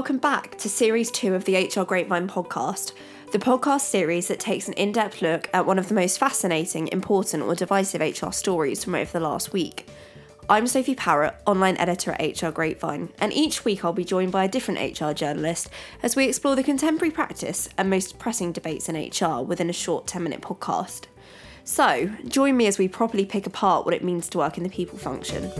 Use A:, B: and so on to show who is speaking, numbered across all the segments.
A: welcome back to Series 2 of the HR Grapevine podcast, the podcast series that takes an in depth look at one of the most fascinating, important, or divisive HR stories from over the last week. I'm Sophie Parrott, online editor at HR Grapevine, and each week I'll be joined by a different HR journalist as we explore the contemporary practice and most pressing debates in HR within a short 10 minute podcast. So, join me as we properly pick apart what it means to work in the people function.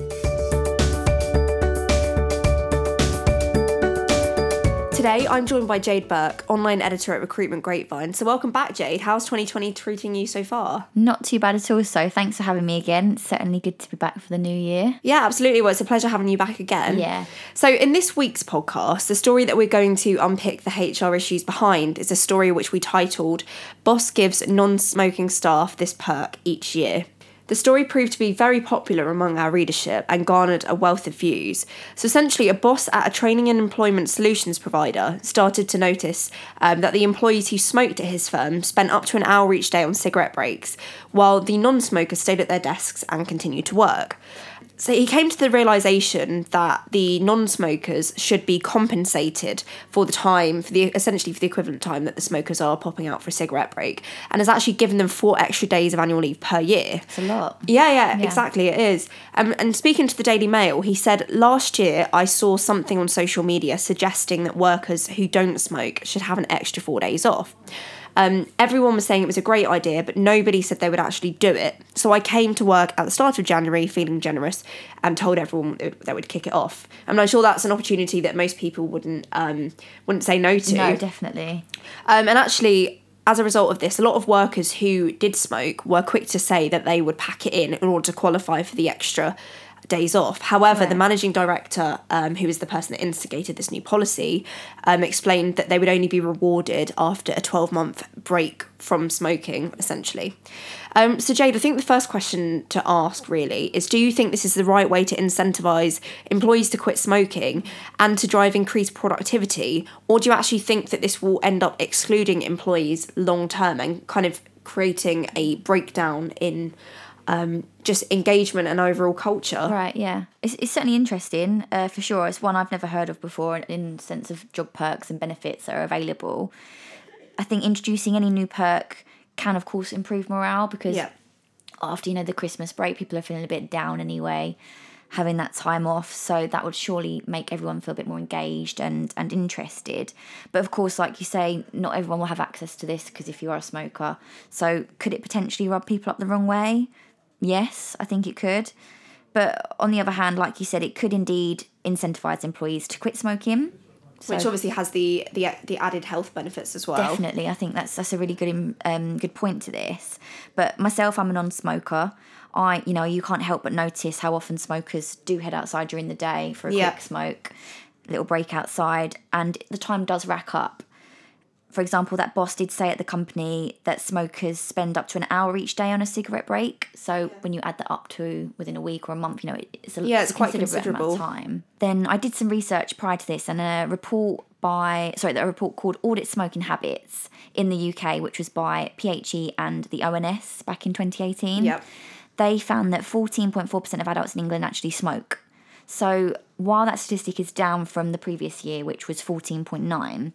A: Today, I'm joined by Jade Burke, online editor at Recruitment Grapevine. So, welcome back, Jade. How's 2020 treating you so far?
B: Not too bad at all. So, thanks for having me again. It's certainly good to be back for the new year.
A: Yeah, absolutely. Well, it's a pleasure having you back again.
B: Yeah.
A: So, in this week's podcast, the story that we're going to unpick the HR issues behind is a story which we titled Boss Gives Non Smoking Staff This Perk Each Year. The story proved to be very popular among our readership and garnered a wealth of views. So, essentially, a boss at a training and employment solutions provider started to notice um, that the employees who smoked at his firm spent up to an hour each day on cigarette breaks, while the non smokers stayed at their desks and continued to work. So he came to the realization that the non-smokers should be compensated for the time, for the essentially for the equivalent time that the smokers are popping out for a cigarette break, and has actually given them four extra days of annual leave per year.
B: It's a lot.
A: Yeah, yeah, yeah. exactly, it is. Um, and speaking to the Daily Mail, he said last year I saw something on social media suggesting that workers who don't smoke should have an extra four days off. Um, everyone was saying it was a great idea, but nobody said they would actually do it. So I came to work at the start of January feeling generous and told everyone that would kick it off. I'm not sure that's an opportunity that most people wouldn't um, wouldn't say no to.
B: No, definitely.
A: Um, and actually, as a result of this, a lot of workers who did smoke were quick to say that they would pack it in in order to qualify for the extra days off. However, right. the managing director, um, who is the person that instigated this new policy, um, explained that they would only be rewarded after a 12 month break from smoking, essentially. Um, so, Jade, I think the first question to ask really is do you think this is the right way to incentivise employees to quit smoking and to drive increased productivity? Or do you actually think that this will end up excluding employees long term and kind of creating a breakdown in um, just engagement and overall culture.
B: Right, yeah. It's, it's certainly interesting, uh, for sure. It's one I've never heard of before in the sense of job perks and benefits that are available. I think introducing any new perk can, of course, improve morale because yeah. after, you know, the Christmas break, people are feeling a bit down anyway having that time off. So that would surely make everyone feel a bit more engaged and, and interested. But of course, like you say, not everyone will have access to this because if you are a smoker. So could it potentially rub people up the wrong way? Yes, I think it could. But on the other hand, like you said, it could indeed incentivize employees to quit smoking.
A: So Which obviously has the, the the added health benefits as well.
B: Definitely, I think that's that's a really good um, good point to this. But myself, I'm a non-smoker. I, you know, you can't help but notice how often smokers do head outside during the day for a yep. quick smoke, little break outside, and the time does rack up for example, that boss did say at the company that smokers spend up to an hour each day on a cigarette break. So yeah. when you add that up to within a week or a month, you know, it's a,
A: yeah, it's, quite considerable
B: time. Then I did some research prior to this, and a report by sorry, a report called Adult Smoking Habits in the UK, which was by PHE and the ONS back in 2018.
A: Yep.
B: They found that 14.4% of adults in England actually smoke. So while that statistic is down from the previous year, which was 14.9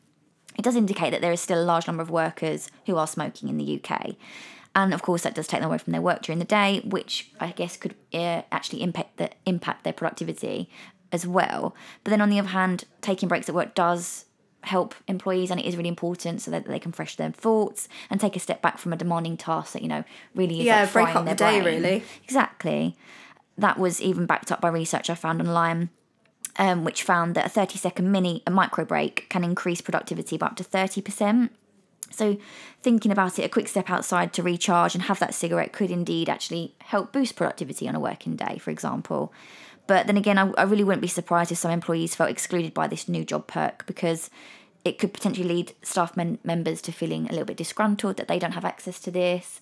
B: it does indicate that there is still a large number of workers who are smoking in the UK. And of course, that does take them away from their work during the day, which I guess could uh, actually impact, the, impact their productivity as well. But then on the other hand, taking breaks at work does help employees and it is really important so that they can fresh their thoughts and take a step back from a demanding task that you know really is
A: yeah
B: like
A: break up
B: the
A: day
B: brain.
A: really
B: exactly that was even backed up by research i found online um, which found that a 30 second mini a micro break can increase productivity by up to 30%. So, thinking about it, a quick step outside to recharge and have that cigarette could indeed actually help boost productivity on a working day, for example. But then again, I, I really wouldn't be surprised if some employees felt excluded by this new job perk because it could potentially lead staff men- members to feeling a little bit disgruntled that they don't have access to this.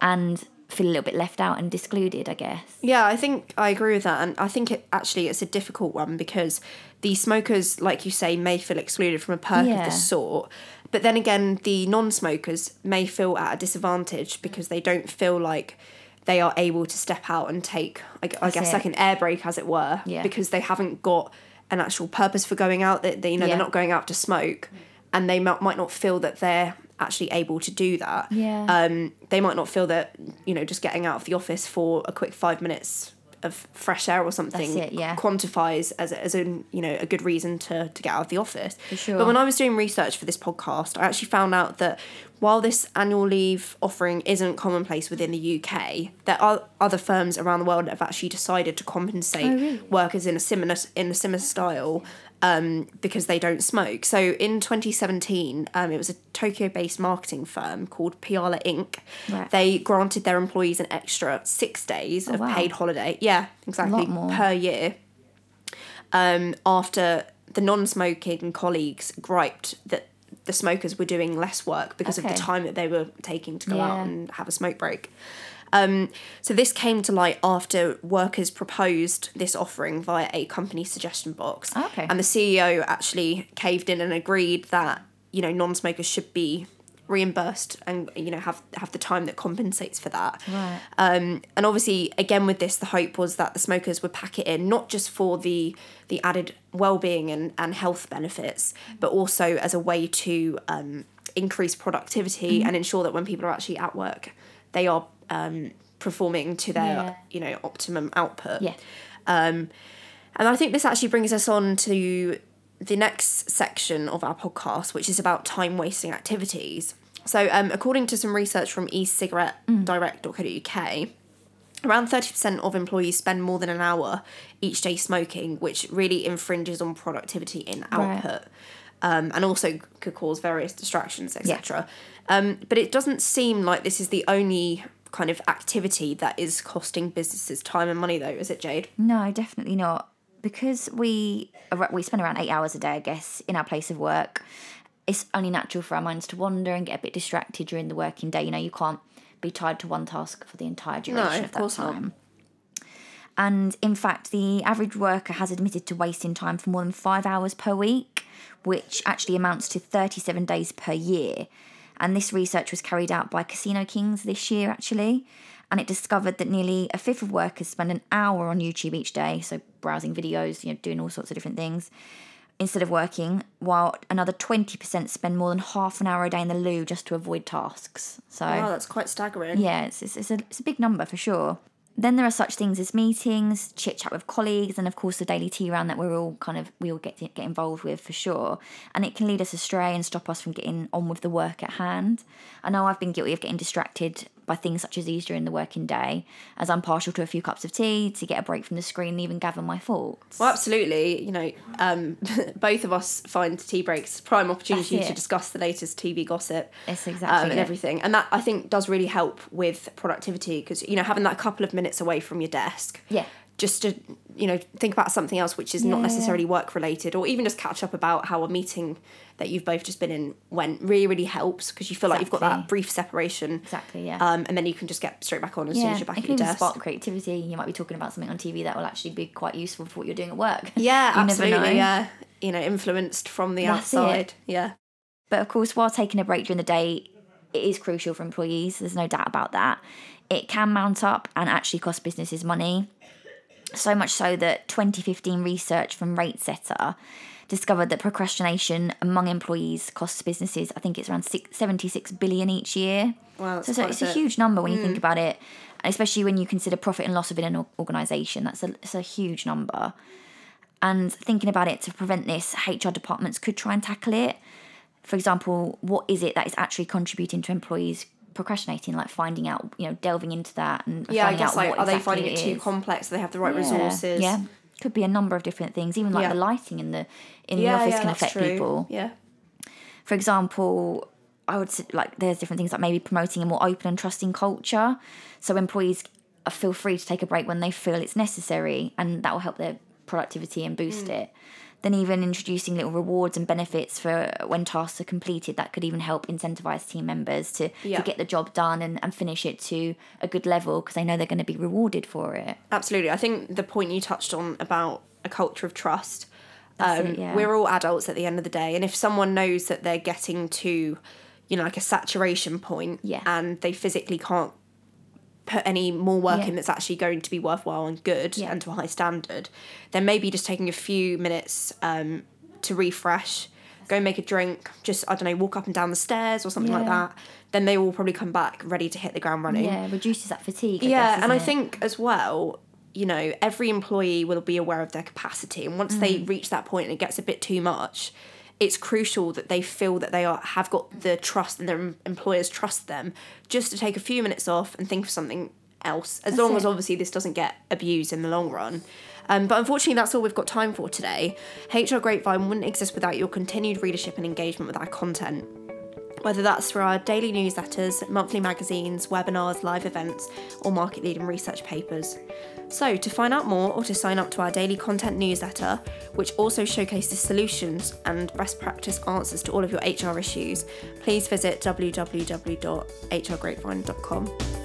B: And feel a little bit left out and discluded, I guess.
A: Yeah, I think I agree with that, and I think it actually it's a difficult one because the smokers, like you say, may feel excluded from a perk yeah. of this sort. But then again, the non-smokers may feel at a disadvantage because they don't feel like they are able to step out and take, I, I guess, it. like an air break, as it were,
B: yeah.
A: because they haven't got an actual purpose for going out. That, that you know
B: Yeah.
A: they're not going out to smoke, and they might, might not feel that they're actually able to do that.
B: Yeah.
A: Um, they might not feel that you know just getting out of the office for a quick five minutes of fresh air or something
B: it, yeah.
A: quantifies as a, as a you know a good reason to to get out of the office.
B: For sure.
A: But when I was doing research for this podcast, I actually found out that while this annual leave offering isn't commonplace within the UK, there are other firms around the world that have actually decided to compensate
B: Oh, really?
A: workers in a similar in a similar style um, because they don't smoke. So in 2017, um, it was a Tokyo-based marketing firm called Piala Inc.
B: Right.
A: They granted their employees an extra six days of
B: Oh, wow.
A: paid holiday. Yeah, exactly per year. Um, after the non-smoking colleagues griped that the smokers were doing less work because of the time that they were taking to go out and have a smoke break. Um, so this came to light after workers proposed this offering via a company suggestion box.
B: Okay.
A: And the CEO actually caved in and agreed that you know non-smokers should be reimbursed and you know have have the time that compensates for that.
B: Right.
A: Um, and obviously, again with this, the hope was that the smokers would pack it in not just for the the added well-being and, and health benefits, but also as a way to um, increase productivity
B: Mm-hmm.
A: and ensure that when people are actually at work, they are um, performing to their
B: Yeah.
A: you know optimum output.
B: Yeah.
A: Um and I think this actually brings us on to the next section of our podcast, which is about time wasting activities. So, um, according to some research from ecigarettedirect.co.uk, around 30% of employees spend more than an hour each day smoking, which really infringes on productivity in
B: Right.
A: output. Um, and also could cause various distractions, etc. Um, but it doesn't seem like this is the only kind of activity that is costing businesses time and money, though, is it, Jade?
B: No, definitely not. Because we we spend around eight hours a day, I guess, in our place of work. It's only natural for our minds to wander and get a bit distracted during the working day. You know, you can't be tied to one task for the entire duration
A: of
B: of that
A: course not.
B: time. And in fact, the average worker has admitted to wasting time for more than five hours per week, which actually amounts to 37 days per year. And this research was carried out by Casino Kings this year, actually. And it discovered that nearly a fifth of workers spend an hour on YouTube each day, so browsing videos, you know, doing all sorts of different things, instead of working, while another 20% spend more than half an hour a day in the loo just to avoid tasks. So.
A: Wow, that's quite staggering.
B: Yeah, it's, it's, it's, a, it's a big number for sure. Then there are such things as meetings, chit chat with colleagues, and of course the daily tea round that we're all kind of we all get get involved with for sure. And it can lead us astray and stop us from getting on with the work at hand. I know I've been guilty of getting distracted by things such as these during the working day, as I'm partial to a few cups of tea to get a break from the screen and even gather my thoughts.
A: Well, absolutely. You know, um, both of us find tea breaks prime opportunity to discuss the latest TV gossip.
B: It's
A: um,
B: exactly
A: and
B: it.
A: everything, and that I think does really help with productivity because you know having that couple of minutes away from your desk,
B: Yeah.
A: Just to you know think about something else which is not
B: Yeah.
A: necessarily work related, or even just catch up about how a meeting that you've both just been in went really really helps because you feel like you've got that brief separation,
B: Exactly, yeah.
A: um, and then you can just get straight back on as soon as you're back
B: it
A: at your desk.
B: spark creativity. You might be talking about something on TV that will actually be quite useful for what you're doing at work.
A: Yeah, absolutely. Yeah, you know, influenced from the
B: That's it.
A: outside. Yeah.
B: But of course, while taking a break during the day, it is crucial for employees. There's no doubt about that. It can mount up and actually cost businesses money. So much so that 2015 research from RateSetter discovered that procrastination among employees costs businesses, I think it's around six, 76 billion each year.
A: Wow, that's
B: so, so it's
A: a bit.
B: huge number when you think mm. about it, and especially when you consider profit and loss within an organisation. That's a, it's a huge number. And thinking about it to prevent this, HR departments could try and tackle it. For example, what is it that is actually contributing to employees procrastinating? Like finding out, you know, delving into that and
A: Yeah, I
B: finding
A: guess
B: out
A: like
B: what
A: are they finding it too complex? Do they have the right
B: Yeah,
A: resources?
B: Yeah, could be a number of different things. Even like
A: Yeah.
B: the lighting in the in
A: yeah,
B: the office can affect
A: true.
B: people
A: Yeah.
B: for example, I would say, like there's different things like maybe promoting a more open and trusting culture, so employees feel free to take a break when they feel it's necessary, and that will help their productivity and
A: Mm.
B: boost it. Then even introducing little rewards and benefits for when tasks are completed that could even help incentivize team members to,
A: Yeah.
B: to get the job done and, and finish it to a good level because they know they're going to be rewarded for it.
A: Absolutely. I think the point you touched on about a culture of trust. Um,
B: it, yeah.
A: We're all adults at the end of the day, and if someone knows that they're getting to, you know, like a saturation point,
B: Yeah.
A: and they physically can't put any more work
B: Yeah.
A: in that's actually going to be worthwhile and good
B: Yeah.
A: and to a high standard, then maybe just taking a few minutes um, to refresh, go make a drink, just I don't know, walk up and down the stairs or something like that. Then they will probably come back ready to hit the ground running.
B: Yeah, reduces that fatigue. I
A: Yeah,
B: guess,
A: and I think as well, you know, every employee will be aware of their capacity, and once they
B: Mm.
A: reach that point and it gets a bit too much, it's crucial that they feel that they are have got the trust and their employers trust them just to take a few minutes off and think of something else. As long as obviously this doesn't get abused in the long run. Um, but unfortunately, that's all we've got time for today. HR Grapevine wouldn't exist without your continued readership and engagement with our content whether that's through our daily newsletters, monthly magazines, webinars, live events, or market leading research papers. So, to find out more or to sign up to our daily content newsletter, which also showcases solutions and best practice answers to all of your HR issues, please visit www.hrgrapevine.com.